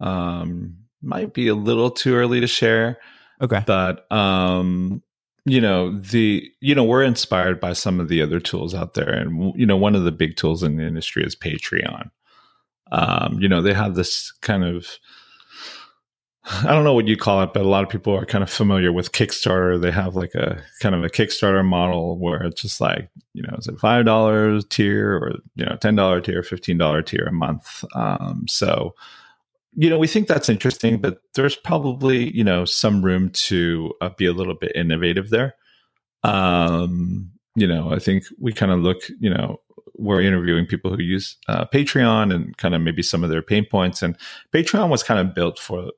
Um, might be a little too early to share. Okay, but um, you know the you know we're inspired by some of the other tools out there, and you know one of the big tools in the industry is Patreon. Um, you know they have this kind of I don't know what you call it, but a lot of people are kind of familiar with Kickstarter. They have like a kind of a Kickstarter model where it's just like, you know, is it five dollars tier or you know, ten dollar tier, fifteen dollar tier a month. Um, so, you know, we think that's interesting, but there's probably you know some room to uh, be a little bit innovative there. Um, you know, I think we kind of look, you know, we're interviewing people who use uh, Patreon and kind of maybe some of their pain points. And Patreon was kind of built for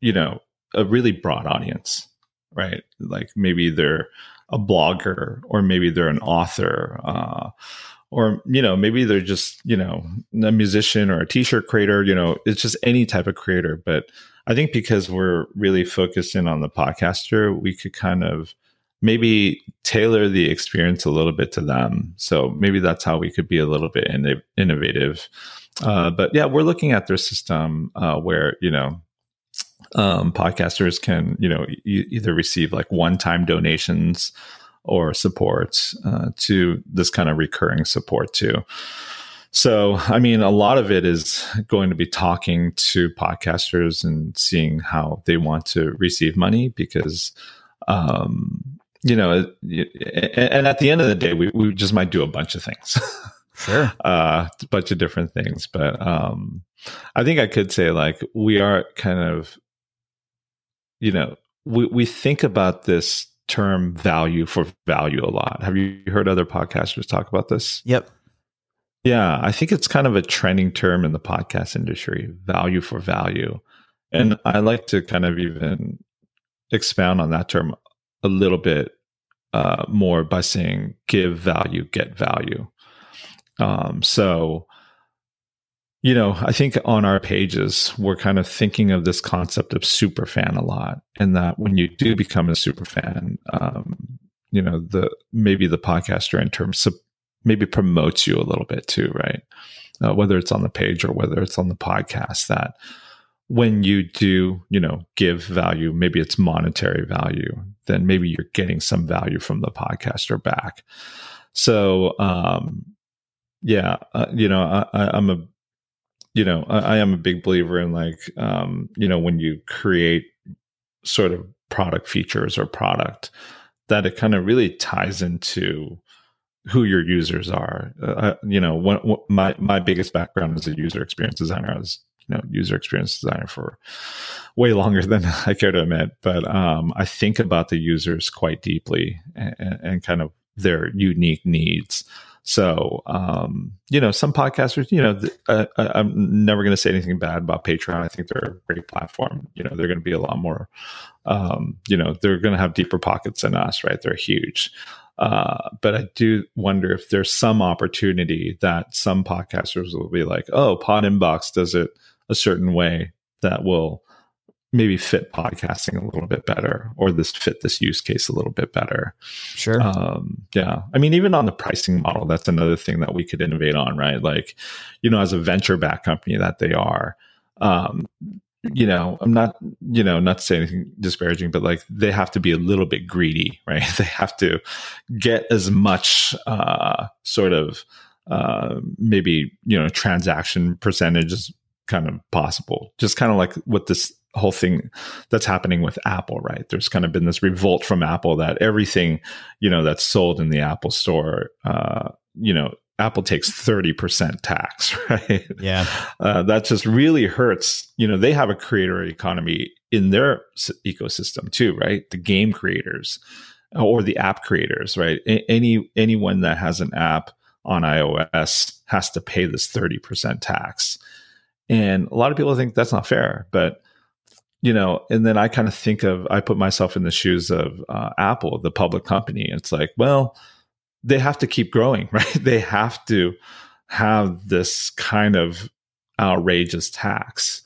you know, a really broad audience, right? Like maybe they're a blogger or maybe they're an author, uh, or, you know, maybe they're just, you know, a musician or a t shirt creator, you know, it's just any type of creator. But I think because we're really focused in on the podcaster, we could kind of maybe tailor the experience a little bit to them. So maybe that's how we could be a little bit in- innovative. Uh, but yeah, we're looking at their system uh, where, you know, um, podcasters can you know e- either receive like one-time donations or support uh, to this kind of recurring support too. So i mean a lot of it is going to be talking to podcasters and seeing how they want to receive money because um, you know and at the end of the day we, we just might do a bunch of things. Sure. Uh, a bunch of different things but um, i think i could say like we are kind of you know, we, we think about this term value for value a lot. Have you heard other podcasters talk about this? Yep. Yeah, I think it's kind of a trending term in the podcast industry, value for value. And I like to kind of even expound on that term a little bit uh, more by saying give value, get value. Um, so you know, I think on our pages, we're kind of thinking of this concept of super fan a lot, and that when you do become a super fan, um, you know, the maybe the podcaster in terms of maybe promotes you a little bit too, right? Uh, whether it's on the page or whether it's on the podcast, that when you do, you know, give value, maybe it's monetary value, then maybe you're getting some value from the podcaster back. So, um, yeah, uh, you know, I, I'm a you know, I, I, am a big believer in like, um, you know, when you create sort of product features or product, that it kind of really ties into who your users are. Uh, you know, when, when my my biggest background as a user experience designer, I was you know user experience designer for way longer than I care to admit. But um, I think about the users quite deeply and, and kind of their unique needs. So, um, you know, some podcasters, you know, th- uh I'm never going to say anything bad about Patreon. I think they're a great platform. You know, they're going to be a lot more, um, you know, they're going to have deeper pockets than us, right? They're huge. Uh, but I do wonder if there's some opportunity that some podcasters will be like, oh, Pod Inbox does it a certain way that will maybe fit podcasting a little bit better or this fit this use case a little bit better. Sure. um, yeah. I mean even on the pricing model that's another thing that we could innovate on right? Like you know as a venture back company that they are um, you know i'm not you know not to say anything disparaging but like they have to be a little bit greedy right? They have to get as much uh, sort of uh, maybe you know transaction percentage as kind of possible. Just kind of like what this whole thing that's happening with apple right? There's kind of been this revolt from apple that everything you know that's sold in the apple store uh, you know apple takes 30% tax right? Yeah. uh, that just really hurts. You know they have a creator economy in their s- ecosystem too right? The game creators or the app creators right? Any anyone that has an app on ios has to pay this 30% tax. And a lot of people think that's not fair but you know and then i kind of think of i put myself in the shoes of uh, apple the public company. It's like well they have to keep growing right? They have to have this kind of outrageous tax.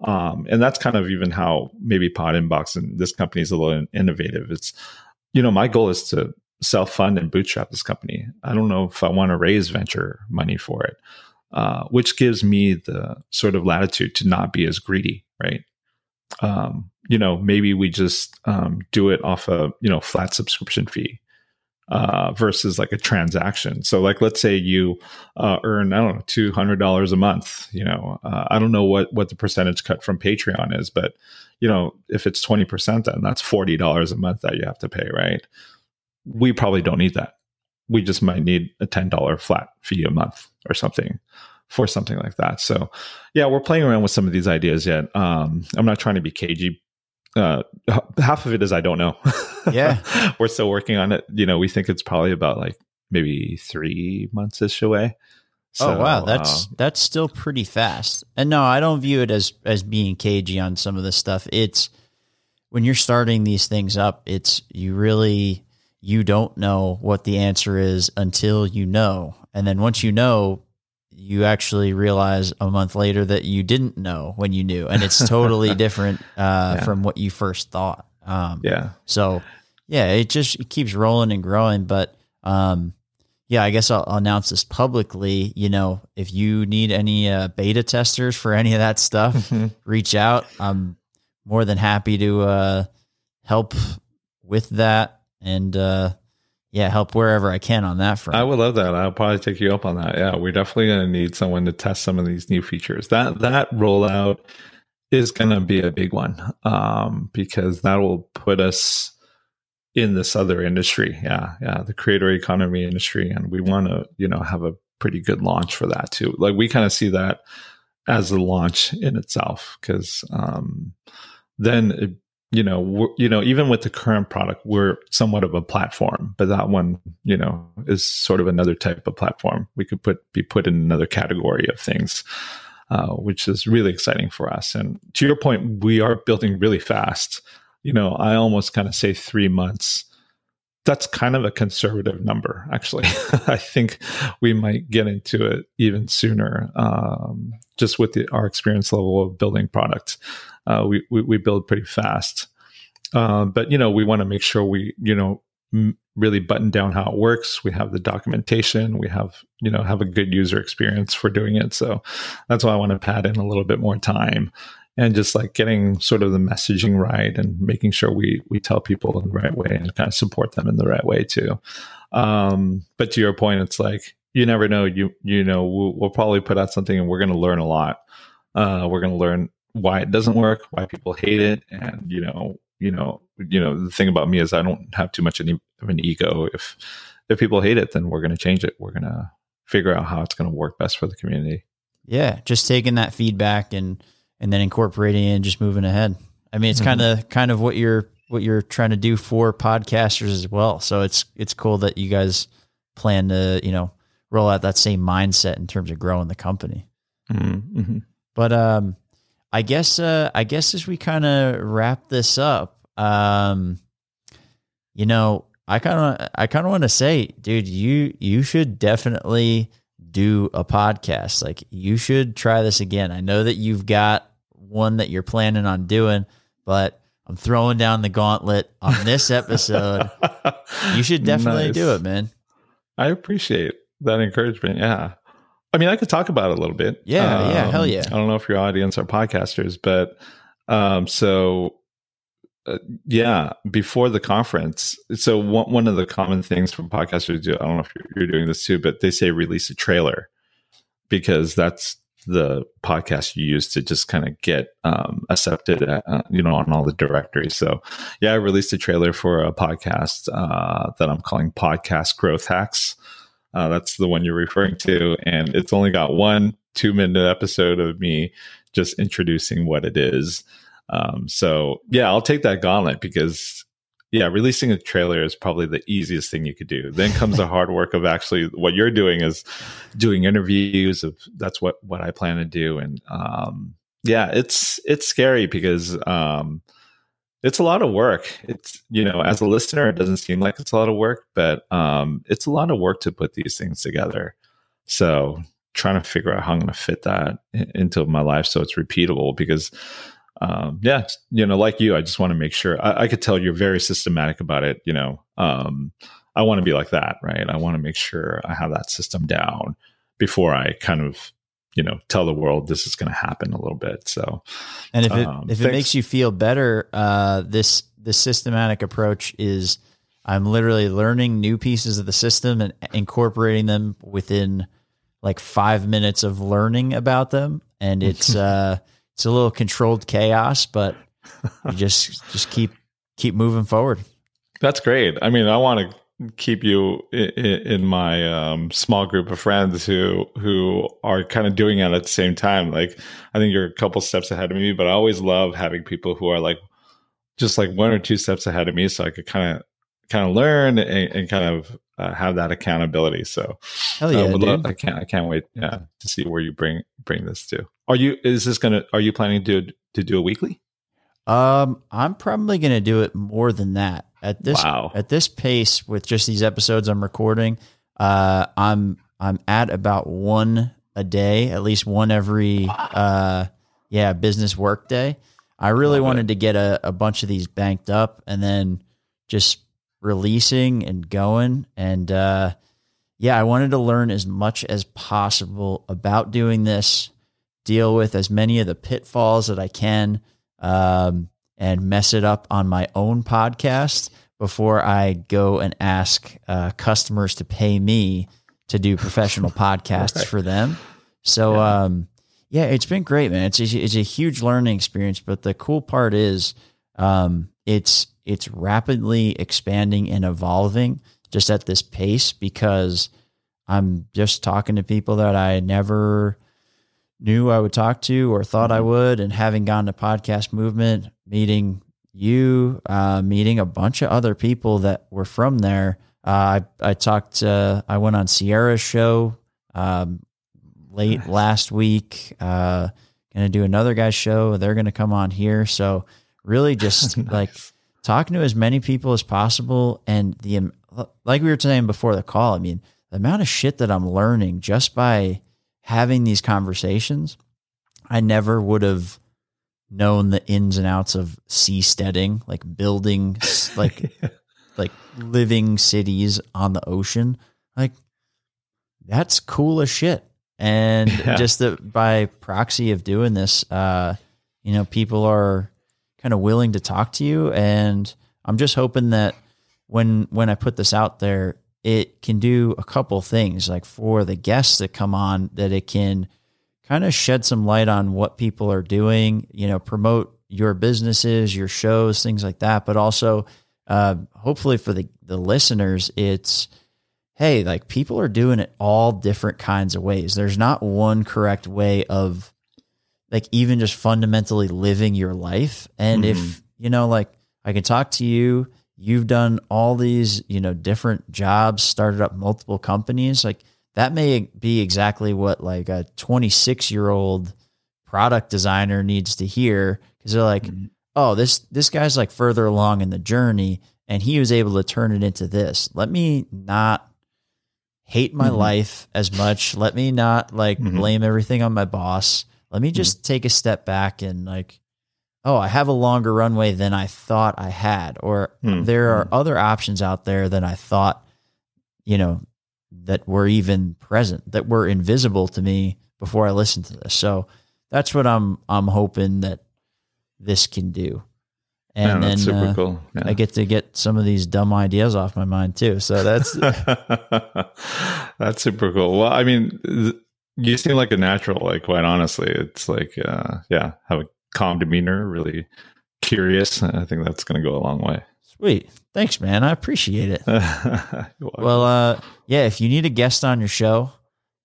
Um, and that's kind of even how maybe pod inbox and this company is a little innovative. It's you know my goal is to self fund and bootstrap this company. I don't know if i want to raise venture money for it uh, which gives me the sort of latitude to not be as greedy right um, you know maybe we just um, do it off a you know flat subscription fee uh, versus like a transaction. So, like, let's say you uh, earn I don't know two hundred dollars a month. You know, uh, I don't know what what the percentage cut from Patreon is, but you know, if it's twenty percent, then that's forty dollars a month that you have to pay, right? We probably don't need that. We just might need a ten dollar flat fee a month or something for something like that. So, yeah, we're playing around with some of these ideas yet. Um, I'm not trying to be cagey uh, half of it is I don't know. Yeah. We're still working on it. You know, we think it's probably about like maybe three months ish away. oh wow, that's uh, that's still pretty fast. And no, I don't view it as as being cagey on some of this stuff. It's when you're starting these things up, it's you really you don't know what the answer is until you know. And then once you know, you actually realize a month later that you didn't know when you knew. And it's totally different uh, Yeah. from what you first thought. Um, yeah. so yeah, it just it keeps rolling and growing. But um, yeah, I guess I'll, I'll announce this publicly. You know, if you need any uh, beta testers for any of that stuff, reach out. I'm more than happy to uh, help with that and uh, yeah, help wherever I can on that front. I would love that. I'll probably take you up on that. Yeah, we're definitely going to need someone to test some of these new features. That that rollout is going to be a big one um, because that will put us in this other industry. Yeah, yeah, the creator economy industry, and we want to you know have a pretty good launch for that too. Like we kind of see that as a launch in itself because um, then it, you know you know even with the current product we're somewhat of a platform but that one you know is sort of another type of platform. We could put be put in another category of things uh, which is really exciting for us. And to your point we are building really fast. You know i almost kind of say three months that's kind of a conservative number actually i think we might get into it even sooner um, just with the, our experience level of building products uh, we, we we build pretty fast. Uh, but you know, we want to make sure we you know m- really button down how it works. We have the documentation. We have you know have a good user experience for doing it. So that's why I want to pad in a little bit more time and just like getting sort of the messaging right and making sure we we tell people in the right way and kind of support them in the right way too. Um, but to your point, it's like you never know. You you know we'll, we'll probably put out something and we're going to learn a lot. Uh, we're going to learn why it doesn't work, why people hate it, and you know, you know, you know, the thing about me is I don't have too much of an ego. If if people hate it, then we're going to change it. We're going to figure out how it's going to work best for the community. yeah, just taking that feedback and and then incorporating it and just moving ahead. I mean, it's kind of kind of what you're what you're trying to do for podcasters as well. So it's it's cool that you guys plan to you know roll out that same mindset in terms of growing the company. Mm-hmm. But um, I guess uh, I guess as we kind of wrap this up, um, you know, I kind of I kind of want to say, dude, you you should definitely do a podcast. Like you should try this again. I know that you've got one that you're planning on doing, but I'm throwing down the gauntlet on this episode. you should definitely nice. do it, man. I appreciate that encouragement. Yeah. I mean, I could talk about it a little bit. Yeah, um, yeah, hell yeah. I don't know if your audience are podcasters, but um, so uh, yeah, before the conference. So one one of the common things from podcasters do. I don't know if you're, you're doing this too, but they say release a trailer because that's the podcast you use to just kind of get um, accepted, at, uh, you know, on all the directories. So, yeah, I released a trailer for a podcast uh, that I'm calling Podcast Growth Hacks. Uh, that's the one you're referring to, and it's only got one two minute episode of me just introducing what it is. Um, so, yeah, I'll take that gauntlet because yeah, releasing a trailer is probably the easiest thing you could do. Then comes the hard work of actually what you're doing is doing interviews of that's what what I plan to do and um yeah, it's it's scary because um it's a lot of work. It's you know, as a listener it doesn't seem like it's a lot of work, but um it's a lot of work to put these things together. So, trying to figure out how I'm going to fit that into my life so it's repeatable because um, yeah, you know, like you, I just want to make sure I, I, could tell you're very systematic about it. You know, um, I want to be like that, right? I want to make sure I have that system down before I kind of, you know, tell the world this is going to happen a little bit. So, and if it um, if thanks. it makes you feel better, uh, this this systematic approach is I'm literally learning new pieces of the system and incorporating them within like five minutes of learning about them, and it's. uh it's a little controlled chaos, but you just just keep keep moving forward. That's great. I mean, I want to keep you in, in my um, small group of friends who who are kind of doing it at the same time. Like, I think you're a couple steps ahead of me, but I always love having people who are like just like one or two steps ahead of me, so I could kind of kind of learn and, and kind of uh, have that accountability. So, Hell yeah, uh, love, I can't I can't wait yeah, to see where you bring bring this to. Are you is this gonna are you planning to to do a weekly? Um, I'm probably gonna do it more than that at this wow. at this pace with just these episodes I'm recording. Uh, I'm I'm at about one a day, at least one every wow. uh, yeah business work day. I really Love wanted it. to get a, a bunch of these banked up and then just releasing and going. And uh, yeah, I wanted to learn as much as possible about doing this, deal with as many of the pitfalls that I can, um, and mess it up on my own podcast before I go and ask uh, customers to pay me to do professional podcasts right. for them. So, yeah. Um, yeah, it's been great, man. It's a, it's a huge learning experience. But the cool part is, um, it's it's rapidly expanding and evolving just at this pace because I'm just talking to people that I never knew I would talk to or thought I mm-hmm. would, and having gone to podcast movement, meeting you, uh, meeting a bunch of other people that were from there. Uh, I I talked. Uh, I went on Sierra's show um, late last week. Uh, gonna do another guy's show. They're gonna come on here. So really, just nice. like talking to as many people as possible and the like we were saying before the call i mean the amount of shit that i'm learning just by having these conversations i never would have known the ins and outs of seasteading like building like like living cities on the ocean like that's cool as shit and yeah. just that by proxy of doing this uh you know people are kind of willing to talk to you. And I'm just hoping that when when I put this out there, it can do a couple things. Like for the guests that come on, that it can kind of shed some light on what people are doing. You know, promote your businesses, your shows, things like that. But also, uh, hopefully for the the listeners, it's hey, like people are doing it all different kinds of ways. There's not one correct way of like even just fundamentally living your life. And mm-hmm. if, you know, like I can talk to you, you've done all these, you know, different jobs, started up multiple companies, like that may be exactly what like a 26 year old product designer needs to hear because they're like, mm-hmm. oh, this this guy's like further along in the journey and he was able to turn it into this. Let me not hate my mm-hmm. life as much. Let me not like mm-hmm. blame everything on my boss let me just mm-hmm. take a step back and like, oh, I have a longer runway than I thought I had, or Hmm. there are other options out there than I thought, you know, that were even present, that were invisible to me before I listened to this. So that's what I'm I'm hoping that this can do. And that's then super uh, cool. Yeah. I get to get some of these dumb ideas off my mind too. So that's That's super cool. Well, I mean, th- you seem like a natural. Like, quite honestly, it's like, uh, yeah, have a calm demeanor, really curious. I think that's going to go a long way. sweet. Thanks, man. I appreciate it. Well, uh, yeah, if you need a guest on your show,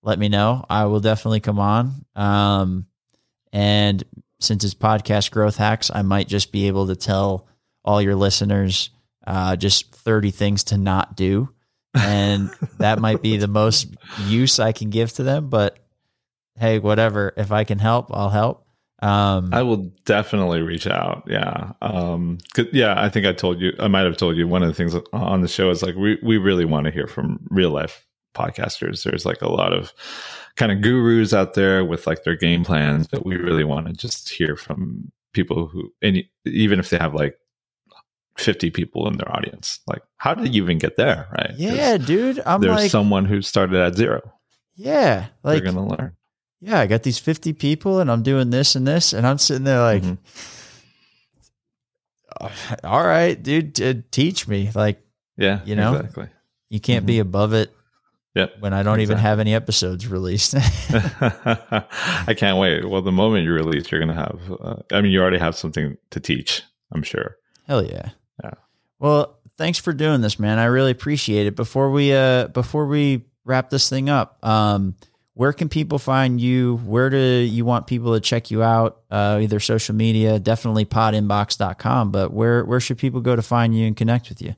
let me know. I will definitely come on. Um, and since it's podcast growth hacks, I might just be able to tell all your listeners uh, just 30 things to not do. And that might be the most use I can give to them. But hey, whatever. If I can help, I'll help. Um, I will definitely reach out. Yeah. Um, 'cause- yeah, I think I told you, I might have told you one of the things on the show is like, we, we really want to hear from real life podcasters. There's like a lot of kind of gurus out there with like their game plans, but we really want to just hear from people who, and even if they have like 50 people in their audience, like how did you even get there? Right. yeah, dude. I'm There's like, someone who started at zero. yeah, like, They're going to learn. Yeah, I got these 50 people and I'm doing this and this. And I'm sitting there like, Mhm. all right, dude, t- teach me. Like, Yeah. You know? exactly. you can't be above it Yep. when I don't even have any episodes released. I can't wait. Well, the moment you release, you're going to have, uh, I mean, you already have something to teach, I'm sure. Hell yeah. Yeah. Well, thanks for doing this, man. I really appreciate it. Before we uh before we wrap this thing up, um where can people find you? Where do you want people to check you out? Uh, either social media, definitely podinbox.com, but where where should people go to find you and connect with you?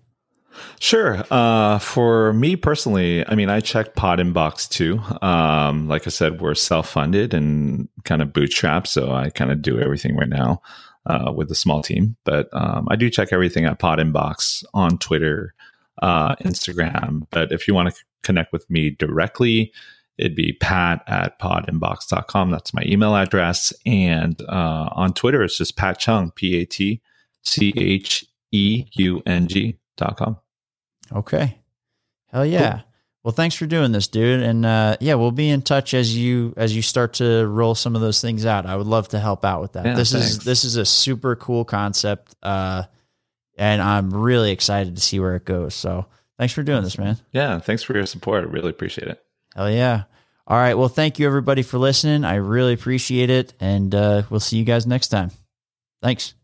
Sure. Uh, for me personally, I mean, I check Pod Inbox too. Um, like I said, we're self funded and kind of bootstrapped. So I kind of do everything right now uh, with a small team. But um, I do check everything at Pod Inbox on Twitter, uh, Instagram. But if you want to connect with me directly, it'd be pat at podinbox.com. That's my email address. And uh, on Twitter, it's just Pat Cheung, P A T C H E U N G dot com. Okay. Hell yeah. Well, thanks for doing this, dude. And uh, yeah, we'll be in touch as you as you start to roll some of those things out. I would love to help out with that. Yeah, this is this is a super cool concept, uh, and I'm really excited to see where it goes. So, thanks for doing this, man. Yeah, thanks for your support. I really appreciate it. Hell yeah. All right. Well, thank you everybody for listening. I really appreciate it, and uh, we'll see you guys next time. Thanks.